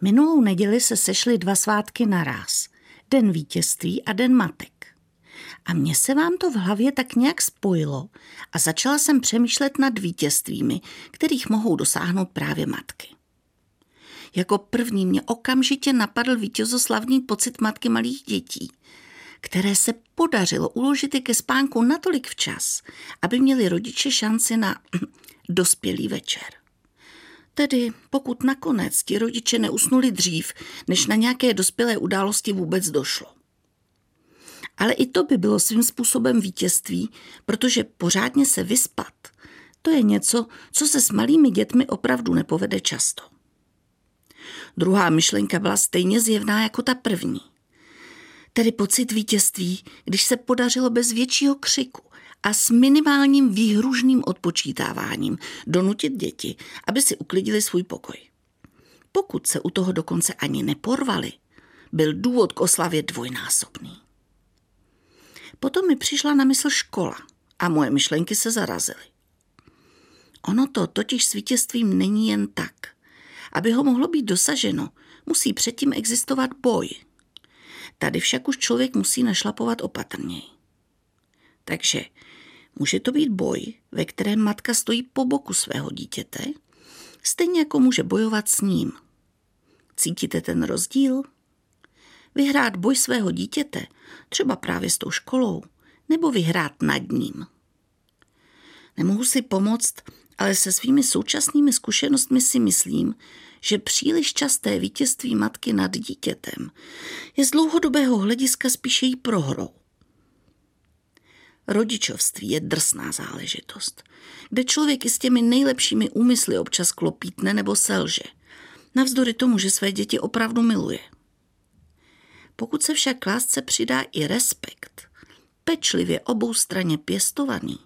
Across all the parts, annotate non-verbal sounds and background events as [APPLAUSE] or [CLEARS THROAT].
Minulou neděli se sešly dva svátky naraz. Den vítězství a den matek. A mně se vám to v hlavě tak nějak spojilo a začala jsem přemýšlet nad vítězstvími, kterých mohou dosáhnout právě matky. Jako první mě okamžitě napadl vítězoslavný pocit matky malých dětí, které se podařilo uložit ke spánku natolik včas, aby měli rodiče šanci na [CLEARS THROAT] dospělý večer. Tedy pokud nakonec ti rodiče neusnuli dřív, než na nějaké dospělé události vůbec došlo. Ale i to by bylo svým způsobem vítězství, protože pořádně se vyspat, to je něco, co se s malými dětmi opravdu nepovede často. Druhá myšlenka byla stejně zjevná jako ta první. Tedy pocit vítězství, když se podařilo bez většího křiku a s minimálním výhružným odpočítáváním donutit děti, aby si uklidili svůj pokoj. Pokud se u toho dokonce ani neporvali, byl důvod k oslavě dvojnásobný. Potom mi přišla na mysl škola a moje myšlenky se zarazily. Ono to totiž s vítězstvím není jen tak. Aby ho mohlo být dosaženo, musí předtím existovat boj. Tady však už člověk musí našlapovat opatrněji. Takže může to být boj, ve kterém matka stojí po boku svého dítěte, stejně jako může bojovat s ním. Cítíte ten rozdíl? Vyhrát boj svého dítěte, třeba právě s tou školou, nebo vyhrát nad ním. Nemohu si pomoct, ale se svými současnými zkušenostmi si myslím, že příliš časté vítězství matky nad dítětem je z dlouhodobého hlediska spíše jí prohrou. Rodičovství je drsná záležitost, kde člověk i s těmi nejlepšími úmysly občas klopítne nebo selže, navzdory tomu, že své děti opravdu miluje. Pokud se však lásce přidá i respekt, pečlivě obou straně pěstovaný,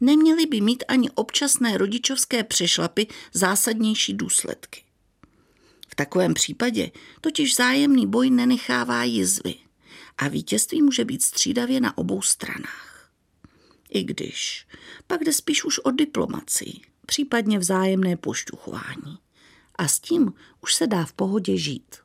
neměly by mít ani občasné rodičovské přešlapy zásadnější důsledky. V takovém případě totiž zájemný boj nenechává jizvy a vítězství může být střídavě na obou stranách. I když, pak jde spíš už o diplomaci, případně vzájemné pošťuchování. A s tím už se dá v pohodě žít.